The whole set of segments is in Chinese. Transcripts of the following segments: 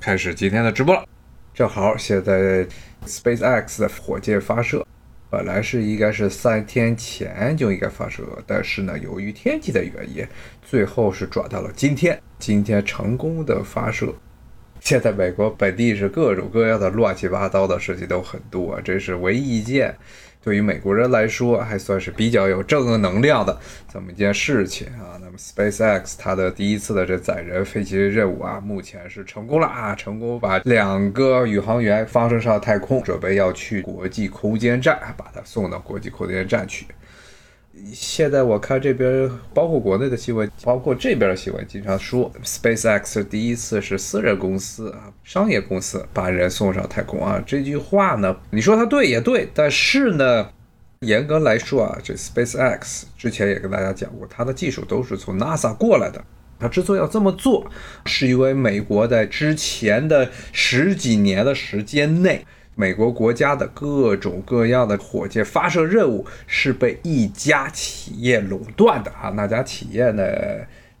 开始今天的直播了。正好现在 SpaceX 的火箭发射，本来是应该是三天前就应该发射，但是呢，由于天气的原因，最后是转到了今天。今天成功的发射。现在美国本地是各种各样的乱七八糟的事情都很多，这是唯一一件。对于美国人来说，还算是比较有正能量的这么一件事情啊。那么，SpaceX 它的第一次的这载人飞行任务啊，目前是成功了啊，成功把两个宇航员发射上太空，准备要去国际空间站，把它送到国际空间站去。现在我看这边，包括国内的新闻，包括这边的新闻，经常说 SpaceX 第一次是私人公司啊，商业公司把人送上太空啊。这句话呢，你说它对也对，但是呢，严格来说啊，这 SpaceX 之前也跟大家讲过，它的技术都是从 NASA 过来的。它之所以要这么做，是因为美国在之前的十几年的时间内。美国国家的各种各样的火箭发射任务是被一家企业垄断的啊！那家企业呢，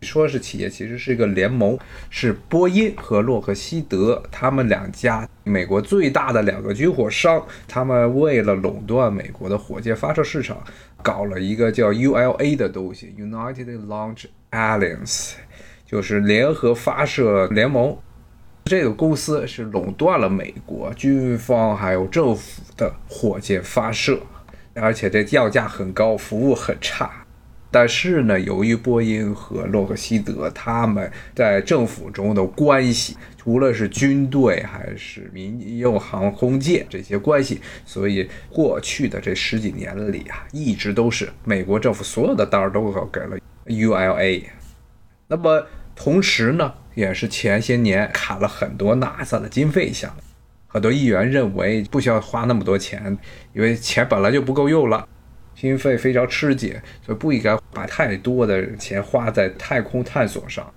说是企业，其实是一个联盟，是波音和洛克希德他们两家美国最大的两个军火商。他们为了垄断美国的火箭发射市场，搞了一个叫 ULA 的东西，United Launch Alliance，就是联合发射联盟。这个公司是垄断了美国军方还有政府的火箭发射，而且这要价很高，服务很差。但是呢，由于波音和洛克希德他们在政府中的关系，无论是军队还是民用航空界这些关系，所以过去的这十几年里啊，一直都是美国政府所有的单儿都给了 ULA。那么同时呢？也是前些年砍了很多 NASA 的经费项目，很多议员认为不需要花那么多钱，因为钱本来就不够用了，经费非常吃紧，所以不应该把太多的钱花在太空探索上，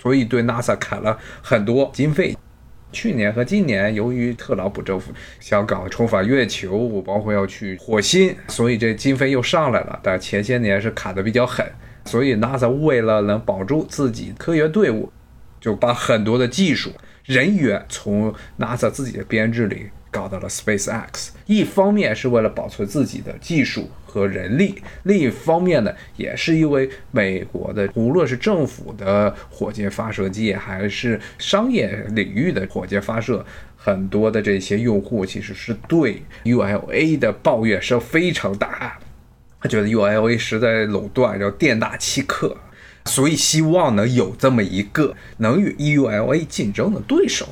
所以对 NASA 砍了很多经费。去年和今年，由于特朗普政府想搞重返月球，包括要去火星，所以这经费又上来了。但前些年是砍得比较狠，所以 NASA 为了能保住自己科研队伍。就把很多的技术人员从 NASA 自己的编制里搞到了 SpaceX，一方面是为了保存自己的技术和人力，另一方面呢，也是因为美国的无论是政府的火箭发射机，还是商业领域的火箭发射，很多的这些用户其实是对 ULA 的抱怨声非常大，他觉得 ULA 实在垄断，要店大欺客。所以希望能有这么一个能与 EULA 竞争的对手，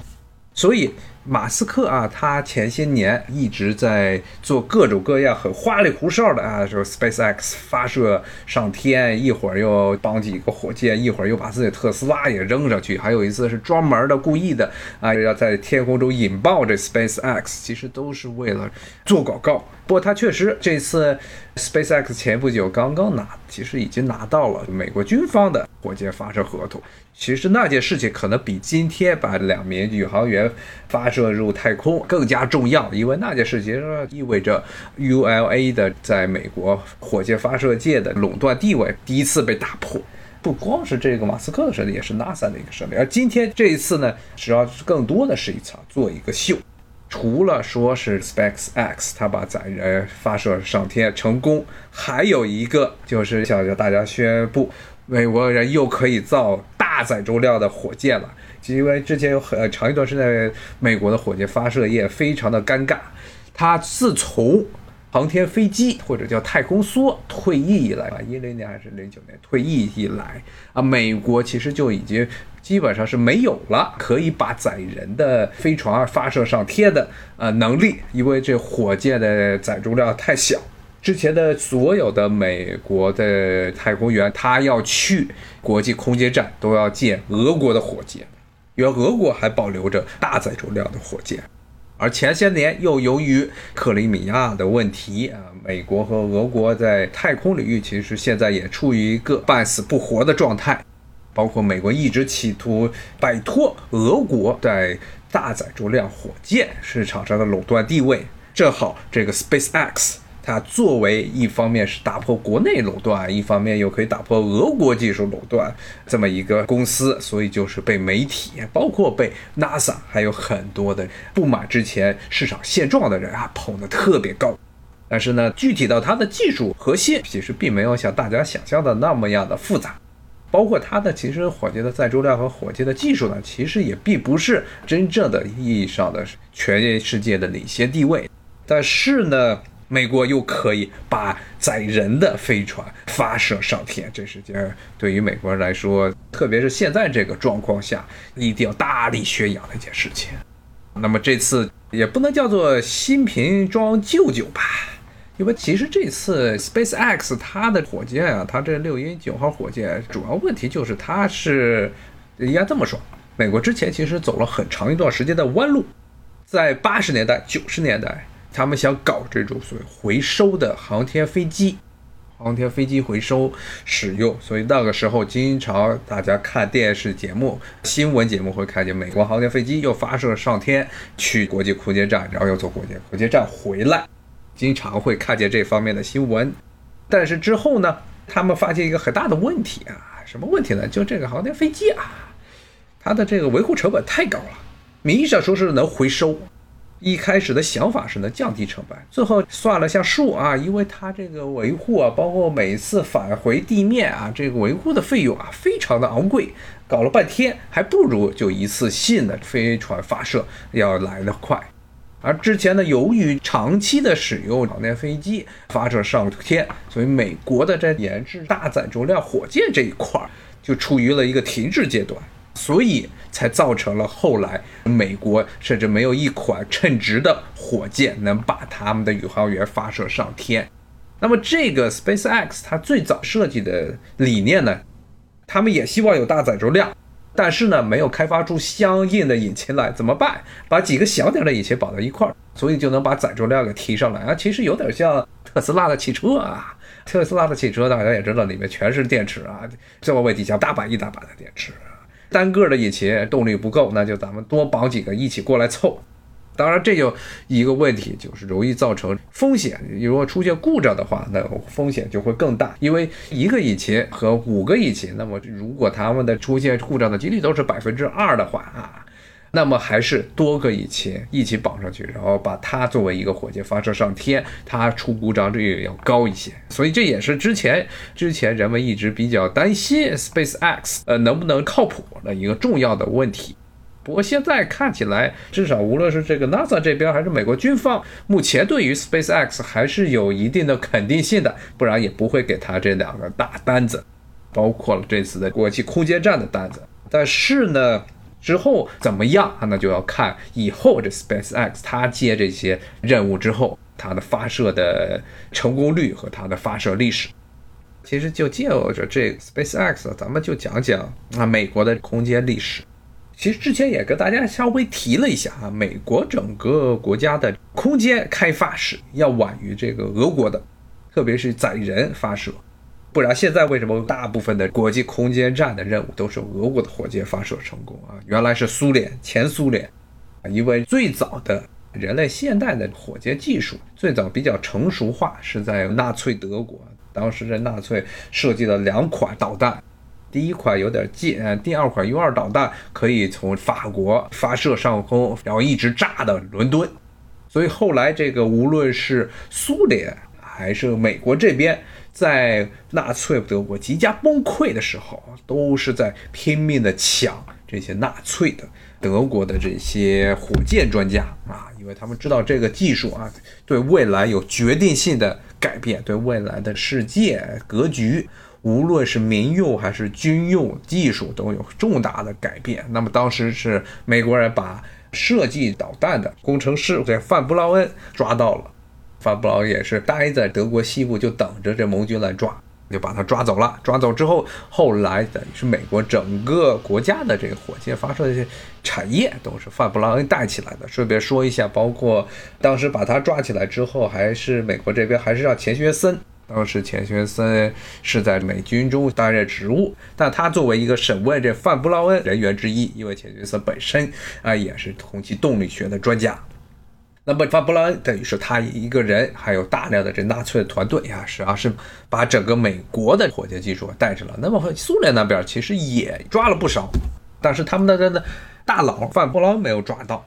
所以。马斯克啊，他前些年一直在做各种各样很花里胡哨的啊，说 SpaceX 发射上天，一会儿又绑几个火箭，一会儿又把自己的特斯拉也扔上去，还有一次是专门的故意的啊，要在天空中引爆这 SpaceX，其实都是为了做广告。不过他确实这次 SpaceX 前不久刚刚拿，其实已经拿到了美国军方的火箭发射合同。其实那件事情可能比今天把两名宇航员发射入太空更加重要，因为那件事情意味着 ULA 的在美国火箭发射界的垄断地位第一次被打破。不光是这个马斯克的胜利，也是 NASA 的一个胜利。而今天这一次呢，实际上更多的是一场做一个秀。除了说是 SpaceX 它把载人发射上天成功，还有一个就是想向大家宣布，美国人又可以造。大载重量的火箭了，因为之前有很长一段时间，美国的火箭发射业非常的尴尬。它自从航天飞机或者叫太空梭退役以来啊，一零年还是零九年退役以来啊，美国其实就已经基本上是没有了可以把载人的飞船发射上天的呃能力，因为这火箭的载重量太小。之前的所有的美国的太空员，他要去国际空间站，都要借俄国的火箭，原俄国还保留着大载重量的火箭。而前些年又由于克里米亚的问题啊，美国和俄国在太空领域其实现在也处于一个半死不活的状态，包括美国一直企图摆脱俄国在大载重量火箭市场上的垄断地位，正好这个 SpaceX。它作为一方面是打破国内垄断，一方面又可以打破俄国技术垄断这么一个公司，所以就是被媒体，包括被 NASA，还有很多的不满之前市场现状的人啊捧得特别高。但是呢，具体到它的技术核心，其实并没有像大家想象的那么样的复杂。包括它的其实火箭的载重量和火箭的技术呢，其实也并不是真正的意义上的全世界的领先地位。但是呢，美国又可以把载人的飞船发射上天，这是件对于美国人来说，特别是现在这个状况下，一定要大力宣扬的一件事情。那么这次也不能叫做新瓶装旧酒吧。因为其实这次 SpaceX 它的火箭啊，它这六一九号火箭主要问题就是它是应该这么说，美国之前其实走了很长一段时间的弯路，在八十年代、九十年代，他们想搞这种所谓回收的航天飞机，航天飞机回收使用，所以那个时候经常大家看电视节目、新闻节目会看见美国航天飞机又发射上天去国际空间站，然后又从国际空间站回来。经常会看见这方面的新闻，但是之后呢，他们发现一个很大的问题啊，什么问题呢？就这个航天飞机啊，它的这个维护成本太高了。名义上说是能回收，一开始的想法是能降低成本，最后算了下数啊，因为它这个维护啊，包括每次返回地面啊，这个维护的费用啊，非常的昂贵，搞了半天还不如就一次性的飞船发射要来得快。而之前呢，由于长期的使用航天飞机发射上天，所以美国的在研制大载重量火箭这一块儿就处于了一个停滞阶段，所以才造成了后来美国甚至没有一款称职的火箭能把他们的宇航员发射上天。那么这个 SpaceX 它最早设计的理念呢，他们也希望有大载重量。但是呢，没有开发出相应的引擎来，怎么办？把几个小点的引擎绑到一块儿，所以就能把载重量给提上来啊。其实有点像特斯拉的汽车啊，特斯拉的汽车大家也知道，里面全是电池啊，座位底下大把一大把的电池，单个的引擎动力不够，那就咱们多绑几个一起过来凑。当然，这就一个问题，就是容易造成风险。如果出现故障的话，那风险就会更大。因为一个引擎和五个引擎，那么如果它们的出现故障的几率都是百分之二的话啊，那么还是多个引擎一起绑上去，然后把它作为一个火箭发射上天，它出故障率要高一些。所以这也是之前之前人们一直比较担心 SpaceX 呃能不能靠谱的一个重要的问题。不过现在看起来，至少无论是这个 NASA 这边还是美国军方，目前对于 SpaceX 还是有一定的肯定性的，不然也不会给他这两个大单子，包括了这次的国际空间站的单子。但是呢，之后怎么样啊，那就要看以后这 SpaceX 它接这些任务之后，它的发射的成功率和它的发射历史。其实就借着这 SpaceX，咱们就讲讲啊美国的空间历史。其实之前也跟大家稍微提了一下啊，美国整个国家的空间开发史要晚于这个俄国的，特别是载人发射，不然现在为什么大部分的国际空间站的任务都是俄国的火箭发射成功啊？原来是苏联前苏联，因为最早的人类现代的火箭技术最早比较成熟化是在纳粹德国，当时的纳粹设计了两款导弹。第一款有点近，第二款 U 二导弹可以从法国发射上空，然后一直炸到伦敦。所以后来这个无论是苏联还是美国这边，在纳粹德国即将崩溃的时候，都是在拼命的抢这些纳粹的德国的这些火箭专家啊，因为他们知道这个技术啊，对未来有决定性的改变，对未来的世界格局。无论是民用还是军用技术都有重大的改变。那么当时是美国人把设计导弹的工程师在范布劳恩抓到了，范布劳也是待在德国西部，就等着这盟军来抓，就把他抓走了。抓走之后，后来等于是美国整个国家的这个火箭发射的产业都是范布劳恩带起来的。顺便说一下，包括当时把他抓起来之后，还是美国这边还是让钱学森。当时钱学森是在美军中担任职务，但他作为一个审问这范布劳恩人员之一，因为钱学森本身啊也是空气动力学的专家，那么范布劳恩等于是他一个人，还有大量的这纳粹的团队呀，实际上是把整个美国的火箭技术带着了。那么苏联那边其实也抓了不少，但是他们的这的大佬范布劳恩没有抓到，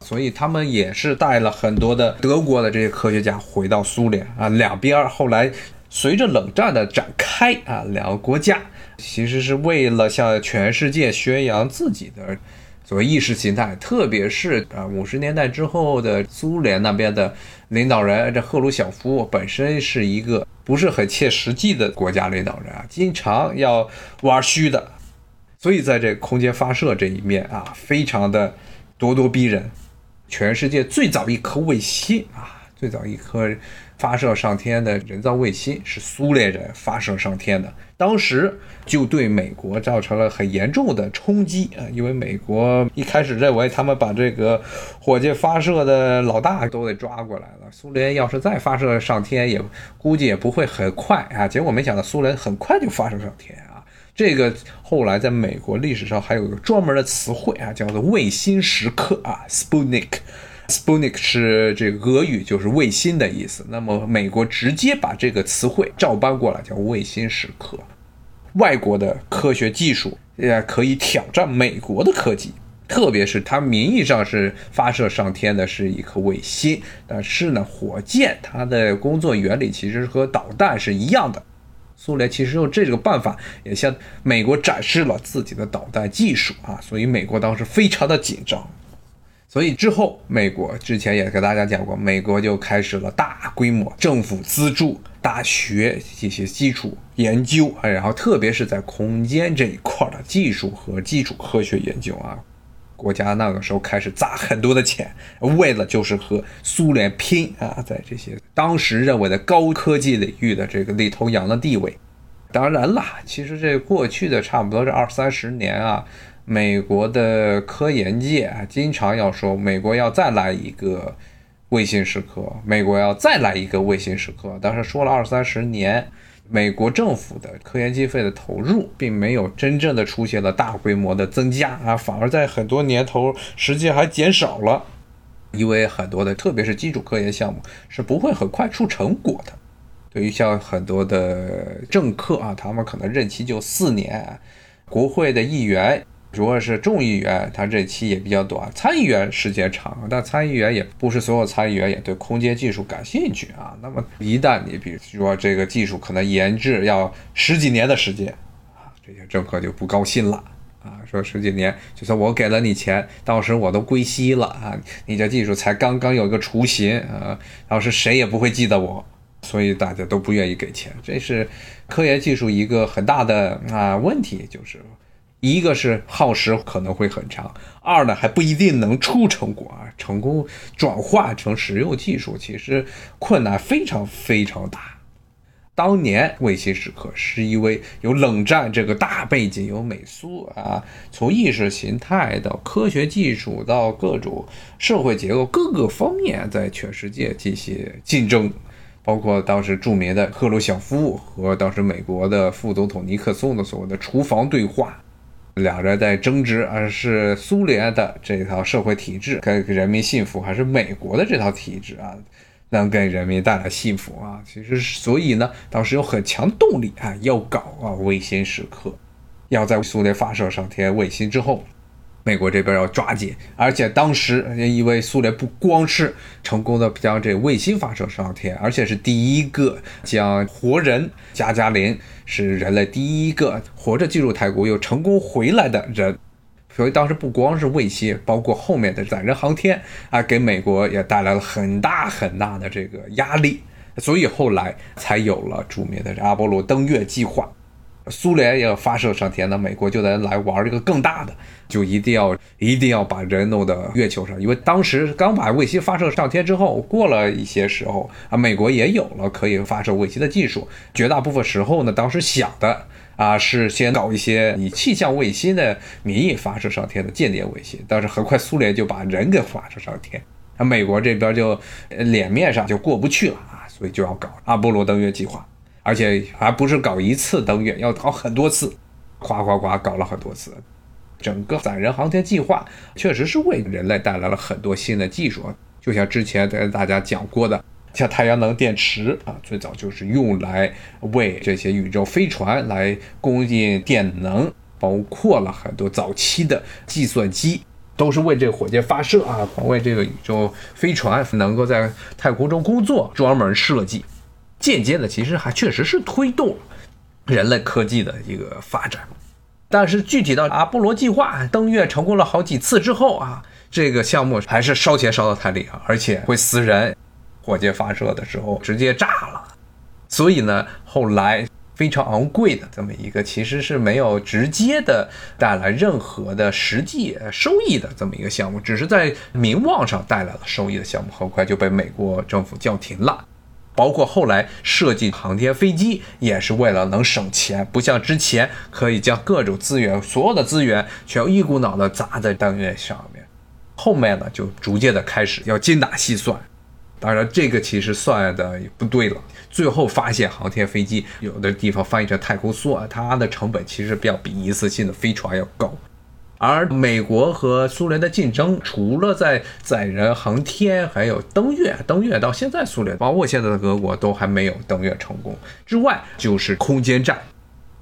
所以他们也是带了很多的德国的这些科学家回到苏联啊。两边后来随着冷战的展开啊，两个国家其实是为了向全世界宣扬自己的。所谓意识形态，特别是啊五十年代之后的苏联那边的领导人，这赫鲁晓夫本身是一个不是很切实际的国家领导人啊，经常要玩虚的，所以在这空间发射这一面啊，非常的咄咄逼人。全世界最早一颗卫星啊，最早一颗发射上天的人造卫星是苏联人发射上天的。当时就对美国造成了很严重的冲击啊，因为美国一开始认为他们把这个火箭发射的老大都给抓过来了，苏联要是再发射上天，也估计也不会很快啊。结果没想到苏联很快就发射上天啊，这个后来在美国历史上还有一个专门的词汇啊，叫做卫星时刻啊，Sputnik。Sputnik 是这个俄语，就是卫星的意思。那么美国直接把这个词汇照搬过来，叫卫星时刻。外国的科学技术也可以挑战美国的科技，特别是它名义上是发射上天的是一颗卫星，但是呢，火箭它的工作原理其实和导弹是一样的。苏联其实用这个办法也向美国展示了自己的导弹技术啊，所以美国当时非常的紧张。所以之后，美国之前也给大家讲过，美国就开始了大规模政府资助大学这些基础研究啊，然后特别是在空间这一块的技术和基础科学研究啊，国家那个时候开始砸很多的钱，为了就是和苏联拼啊，在这些当时认为的高科技领域的这个领头羊的地位。当然啦，其实这过去的差不多这二三十年啊。美国的科研界啊，经常要说美国要再来一个卫星时刻，美国要再来一个卫星时刻。但是说了二三十年，美国政府的科研经费的投入并没有真正的出现了大规模的增加啊，反而在很多年头实际还减少了，因为很多的特别是基础科研项目是不会很快出成果的。对于像很多的政客啊，他们可能任期就四年，国会的议员。主要是众议员，他这期也比较短；参议员时间长，但参议员也不是所有参议员也对空间技术感兴趣啊。那么一旦你比如说这个技术可能研制要十几年的时间啊，这些政客就不高兴了啊，说十几年，就算我给了你钱，到时我都归西了啊，你这技术才刚刚有一个雏形啊，当时谁也不会记得我，所以大家都不愿意给钱。这是科研技术一个很大的啊问题，就是。一个是耗时可能会很长，二呢还不一定能出成果啊，成功转化成实用技术，其实困难非常非常大。当年卫星时刻是因为有冷战这个大背景，有美苏啊，从意识形态到科学技术到各种社会结构各个方面在全世界进行竞争，包括当时著名的赫鲁晓夫和当时美国的副总统尼克松的所谓的厨房对话。两人在争执，而是苏联的这套社会体制给人民幸福，还是美国的这套体制啊，能给人民带来幸福啊？其实，所以呢，当时有很强动力啊，要搞啊卫星时刻，要在苏联发射上天卫星之后。美国这边要抓紧，而且当时因为苏联不光是成功的将这卫星发射上天，而且是第一个将活人加加林是人类第一个活着进入太空又成功回来的人，所以当时不光是卫星，包括后面的载人航天啊，给美国也带来了很大很大的这个压力，所以后来才有了著名的阿波罗登月计划。苏联要发射上天，那美国就得来玩这个更大的，就一定要一定要把人弄到月球上。因为当时刚把卫星发射上天之后，过了一些时候啊，美国也有了可以发射卫星的技术。绝大部分时候呢，当时想的啊是先搞一些以气象卫星的名义发射上天的间谍卫星，但是很快苏联就把人给发射上天，那美国这边就脸面上就过不去了啊，所以就要搞阿波罗登月计划。而且还不是搞一次登月，要搞很多次，夸夸夸搞了很多次。整个载人航天计划确实是为人类带来了很多新的技术，就像之前跟大家讲过的，像太阳能电池啊，最早就是用来为这些宇宙飞船来供应电能，包括了很多早期的计算机。都是为这个火箭发射啊，为这个宇宙飞船能够在太空中工作专门设计，间接的其实还确实是推动人类科技的一个发展。但是具体到阿波罗计划登月成功了好几次之后啊，这个项目还是烧钱烧得太厉害，而且会死人，火箭发射的时候直接炸了。所以呢，后来。非常昂贵的这么一个，其实是没有直接的带来任何的实际收益的这么一个项目，只是在名望上带来了收益的项目，很快就被美国政府叫停了。包括后来设计航天飞机，也是为了能省钱，不像之前可以将各种资源、所有的资源全一股脑的砸在登月上面。后面呢，就逐渐的开始要精打细算。当然，这个其实算的也不对了。最后发现，航天飞机有的地方翻译成太空梭，它的成本其实要比一次性的飞船要高。而美国和苏联的竞争，除了在载人航天，还有登月，登月到现在，苏联包括现在的俄国都还没有登月成功之外，就是空间站。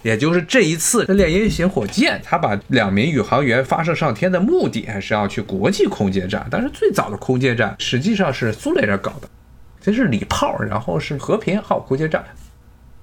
也就是这一次的猎鹰型火箭，它把两名宇航员发射上天的目的，还是要去国际空间站。但是最早的空间站实际上是苏联人搞的，这是礼炮，然后是和平号空间站。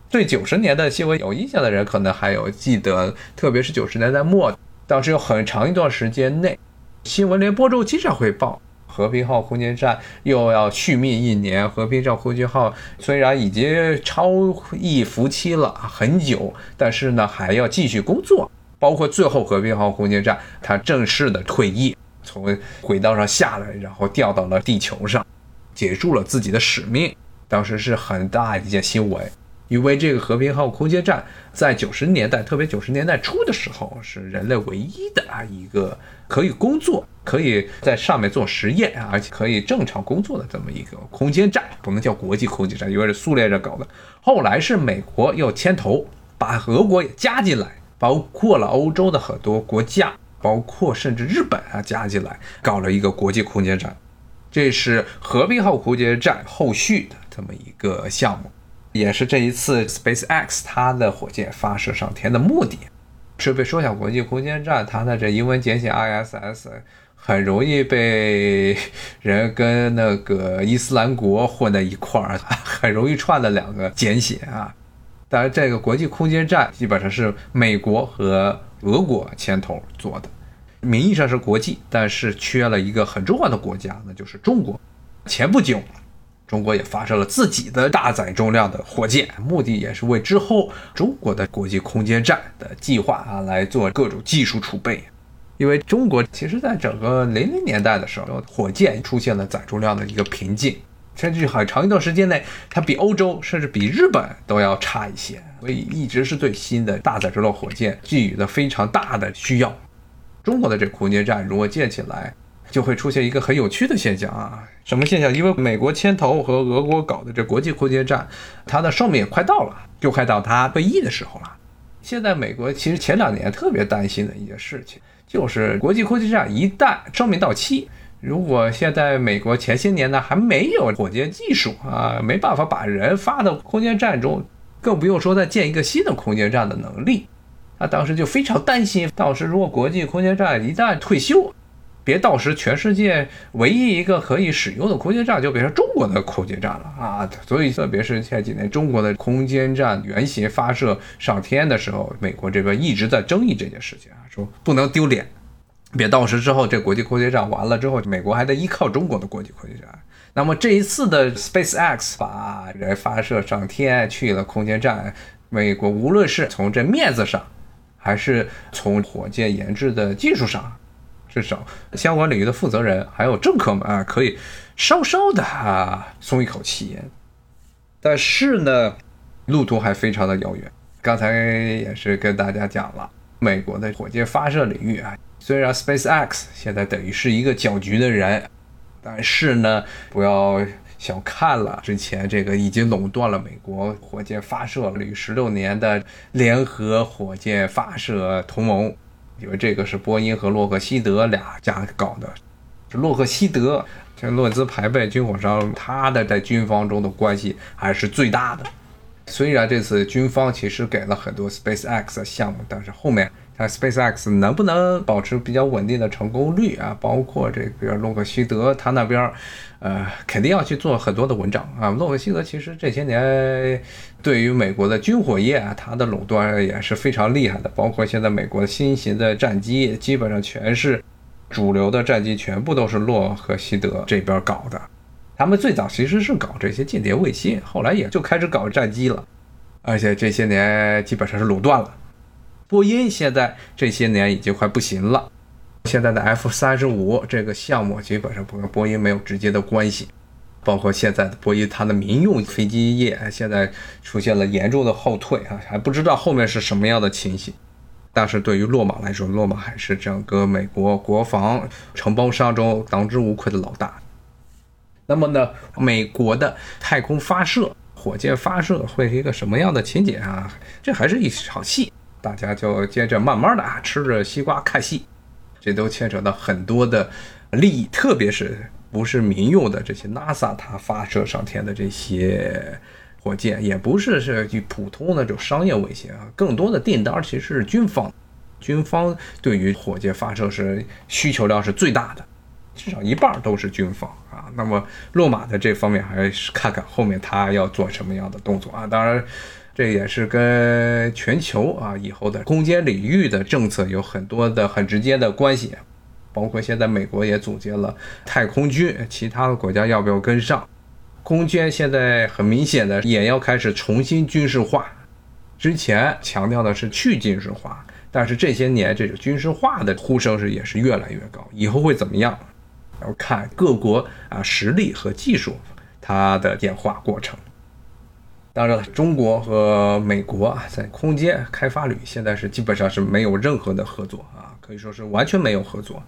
对九十年代新闻有印象的人，可能还有记得，特别是九十年代末，当时有很长一段时间内，新闻联播中经常会报。和平号空间站又要续命一年。和平号空间号虽然已经超役服期了很久，但是呢还要继续工作。包括最后和平号空间站，它正式的退役，从轨道上下来，然后掉到了地球上，结束了自己的使命。当时是很大一件新闻。因为这个和平号空间站在九十年代，特别九十年代初的时候，是人类唯一的啊一个可以工作、可以在上面做实验，而且可以正常工作的这么一个空间站，不能叫国际空间站，因为是苏联人搞的。后来是美国又牵头把俄国也加进来，包括了欧洲的很多国家，包括甚至日本啊加进来，搞了一个国际空间站。这是和平号空间站后续的这么一个项目。也是这一次 SpaceX 它的火箭发射上天的目的。是被说小国际空间站，它的这英文简写 ISS 很容易被人跟那个伊斯兰国混在一块儿，很容易串的两个简写啊。当然，这个国际空间站基本上是美国和俄国牵头做的，名义上是国际，但是缺了一个很重要的国家，那就是中国。前不久。中国也发射了自己的大载重量的火箭，目的也是为之后中国的国际空间站的计划啊来做各种技术储备。因为中国其实在整个零零年代的时候，火箭出现了载重量的一个瓶颈，甚至很长一段时间内，它比欧洲甚至比日本都要差一些，所以一直是对新的大载重量火箭寄予了非常大的需要。中国的这个空间站如果建起来，就会出现一个很有趣的现象啊，什么现象？因为美国牵头和俄国搞的这国际空间站，它的寿命也快到了，就快到它退役的时候了。现在美国其实前两年特别担心的一件事情，就是国际空间站一旦寿命到期，如果现在美国前些年呢还没有火箭技术啊，没办法把人发到空间站中，更不用说再建一个新的空间站的能力，他当时就非常担心，到时如果国际空间站一旦退休。别到时全世界唯一一个可以使用的空间站就变成中国的空间站了啊！所以特别是前几年中国的空间站原型发射上天的时候，美国这边一直在争议这件事情啊，说不能丢脸，别到时之后这国际空间站完了之后，美国还得依靠中国的国际空间站。那么这一次的 SpaceX 把人发射上天去了空间站，美国无论是从这面子上，还是从火箭研制的技术上。至少相关领域的负责人还有政客们啊，可以稍稍的啊松一口气。但是呢，路途还非常的遥远。刚才也是跟大家讲了，美国的火箭发射领域啊，虽然 SpaceX 现在等于是一个搅局的人，但是呢，不要小看了之前这个已经垄断了美国火箭发射领域十六年的联合火箭发射同盟。因为这个是波音和洛克希德俩家搞的，这洛克希德像论资排辈，军火商他的在军方中的关系还是最大的。虽然这次军方其实给了很多 SpaceX 项目，但是后面 SpaceX 能不能保持比较稳定的成功率啊？包括这个洛克希德他那边，呃，肯定要去做很多的文章啊。洛克希德其实这些年对于美国的军火业啊，它的垄断也是非常厉害的。包括现在美国新型的战机，基本上全是主流的战机，全部都是洛克希德这边搞的。他们最早其实是搞这些间谍卫星，后来也就开始搞战机了，而且这些年基本上是垄断了。波音现在这些年已经快不行了，现在的 F 三十五这个项目基本上不跟波音没有直接的关系，包括现在的波音它的民用飞机业现在出现了严重的后退啊，还不知道后面是什么样的情形。但是对于洛马来说，洛马还是整个美国国防承包商中当之无愧的老大。那么呢，美国的太空发射、火箭发射会是一个什么样的情景啊？这还是一场戏，大家就接着慢慢的啊，吃着西瓜看戏。这都牵扯到很多的利益，特别是不是民用的这些 NASA 它发射上天的这些火箭，也不是是普通的这种商业卫星啊，更多的订单其实是军方，军方对于火箭发射是需求量是最大的。至少一半都是军方啊，那么洛马的这方面还是看看后面他要做什么样的动作啊。当然，这也是跟全球啊以后的空间领域的政策有很多的很直接的关系，包括现在美国也组建了太空军，其他的国家要不要跟上？空间现在很明显的也要开始重新军事化，之前强调的是去军事化，但是这些年这个军事化的呼声是也是越来越高，以后会怎么样？要看各国啊实力和技术它的演化过程。当然了，中国和美国啊在空间开发里现在是基本上是没有任何的合作啊，可以说是完全没有合作。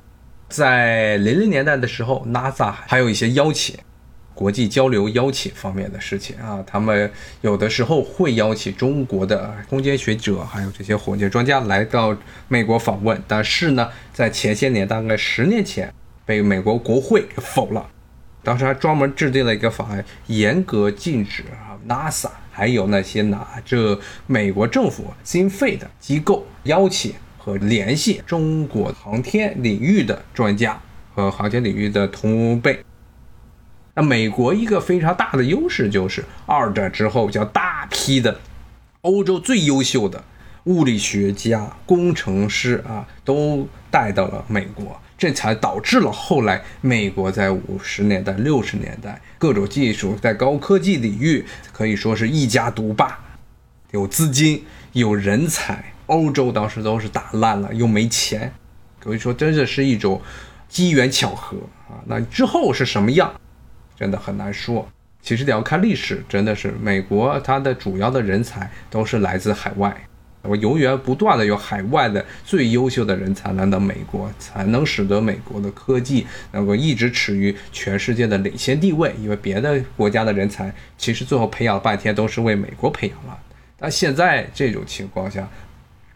在零零年代的时候，NASA 还有一些邀请、国际交流邀请方面的事情啊，他们有的时候会邀请中国的空间学者还有这些火箭专家来到美国访问。但是呢，在前些年，大概十年前。被美国国会否了，当时还专门制定了一个法案，严格禁止啊 NASA 还有那些拿着美国政府经费的机构邀请和联系中国航天领域的专家和航天领域的同辈。那美国一个非常大的优势就是二战之后将大批的欧洲最优秀的物理学家、工程师啊都带到了美国。这才导致了后来美国在五十年代、六十年代各种技术在高科技领域可以说是一家独霸，有资金、有人才，欧洲当时都是打烂了，又没钱，可以说真的是一种机缘巧合啊。那之后是什么样，真的很难说。其实得要看历史，真的是美国它的主要的人才都是来自海外。我永远不断的有海外的最优秀的人才来到美国，才能使得美国的科技能够一直处于全世界的领先地位。因为别的国家的人才其实最后培养半天都是为美国培养了。但现在这种情况下，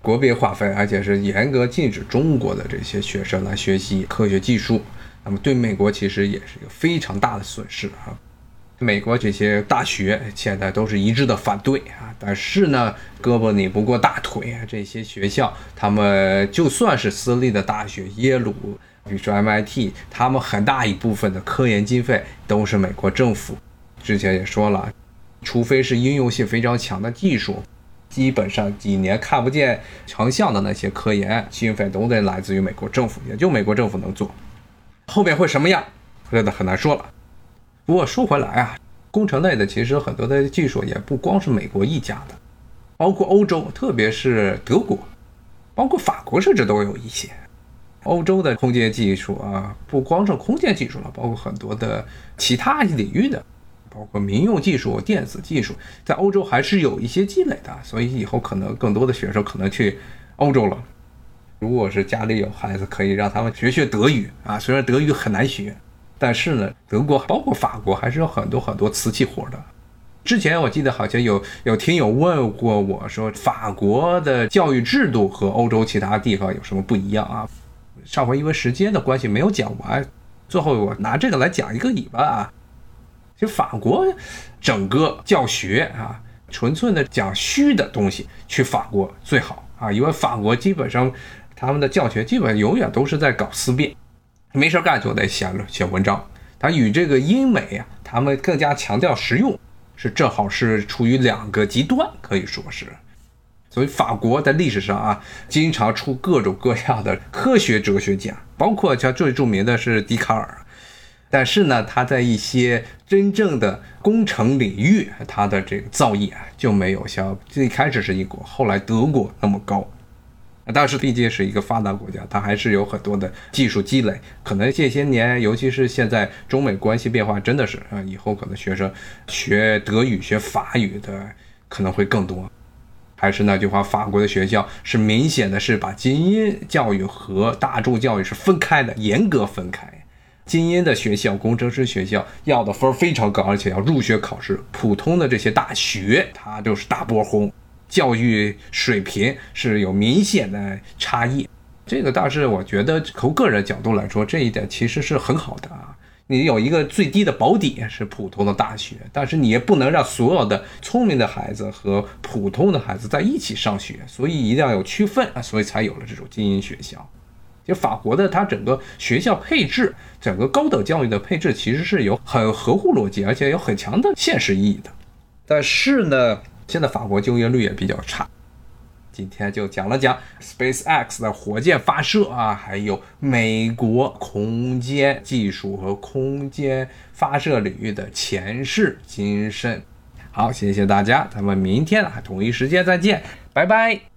国别划分，而且是严格禁止中国的这些学生来学习科学技术，那么对美国其实也是一个非常大的损失啊。美国这些大学现在都是一致的反对啊，但是呢，胳膊拧不过大腿啊。这些学校，他们就算是私立的大学，耶鲁，比如说 MIT，他们很大一部分的科研经费都是美国政府。之前也说了，除非是应用性非常强的技术，基本上几年看不见成效的那些科研经费都得来自于美国政府，也就美国政府能做。后面会什么样，真的很难说了。不过说回来啊，工程类的其实很多的技术也不光是美国一家的，包括欧洲，特别是德国，包括法国，甚至都有一些。欧洲的空间技术啊，不光是空间技术了，包括很多的其他领域的，包括民用技术、电子技术，在欧洲还是有一些积累的。所以以后可能更多的学生可能去欧洲了。如果是家里有孩子，可以让他们学学德语啊，虽然德语很难学。但是呢，德国包括法国还是有很多很多瓷器活的。之前我记得好像有有听友问过我说，法国的教育制度和欧洲其他地方有什么不一样啊？上回因为时间的关系没有讲完，最后我拿这个来讲一个尾巴啊，就法国整个教学啊，纯粹的讲虚的东西，去法国最好啊，因为法国基本上他们的教学基本永远都是在搞思辨，没事干就得写写文章。他与这个英美啊，他们更加强调实用，是正好是处于两个极端，可以说是。所以法国在历史上啊，经常出各种各样的科学哲学家，包括像最著名的是笛卡尔。但是呢，他在一些真正的工程领域，他的这个造诣啊，就没有像最开始是英国，后来德国那么高。但是毕竟是一个发达国家，它还是有很多的技术积累。可能这些年，尤其是现在中美关系变化，真的是啊，以后可能学生学德语、学法语的可能会更多。还是那句话，法国的学校是明显的是把精英教育和大众教育是分开的，严格分开。精英的学校、工程师学校要的分非常高，而且要入学考试。普通的这些大学，它就是大波轰，教育水平是有明显的差异。这个倒是我觉得从个人角度来说，这一点其实是很好的啊。你有一个最低的保底是普通的大学，但是你也不能让所有的聪明的孩子和普通的孩子在一起上学，所以一定要有区分啊，所以才有了这种精英学校。就法国的它整个学校配置，整个高等教育的配置其实是有很合乎逻辑，而且有很强的现实意义的。但是呢，现在法国就业率也比较差。今天就讲了讲 SpaceX 的火箭发射啊，还有美国空间技术和空间发射领域的前世今生。好，谢谢大家，咱们明天啊同一时间再见，拜拜。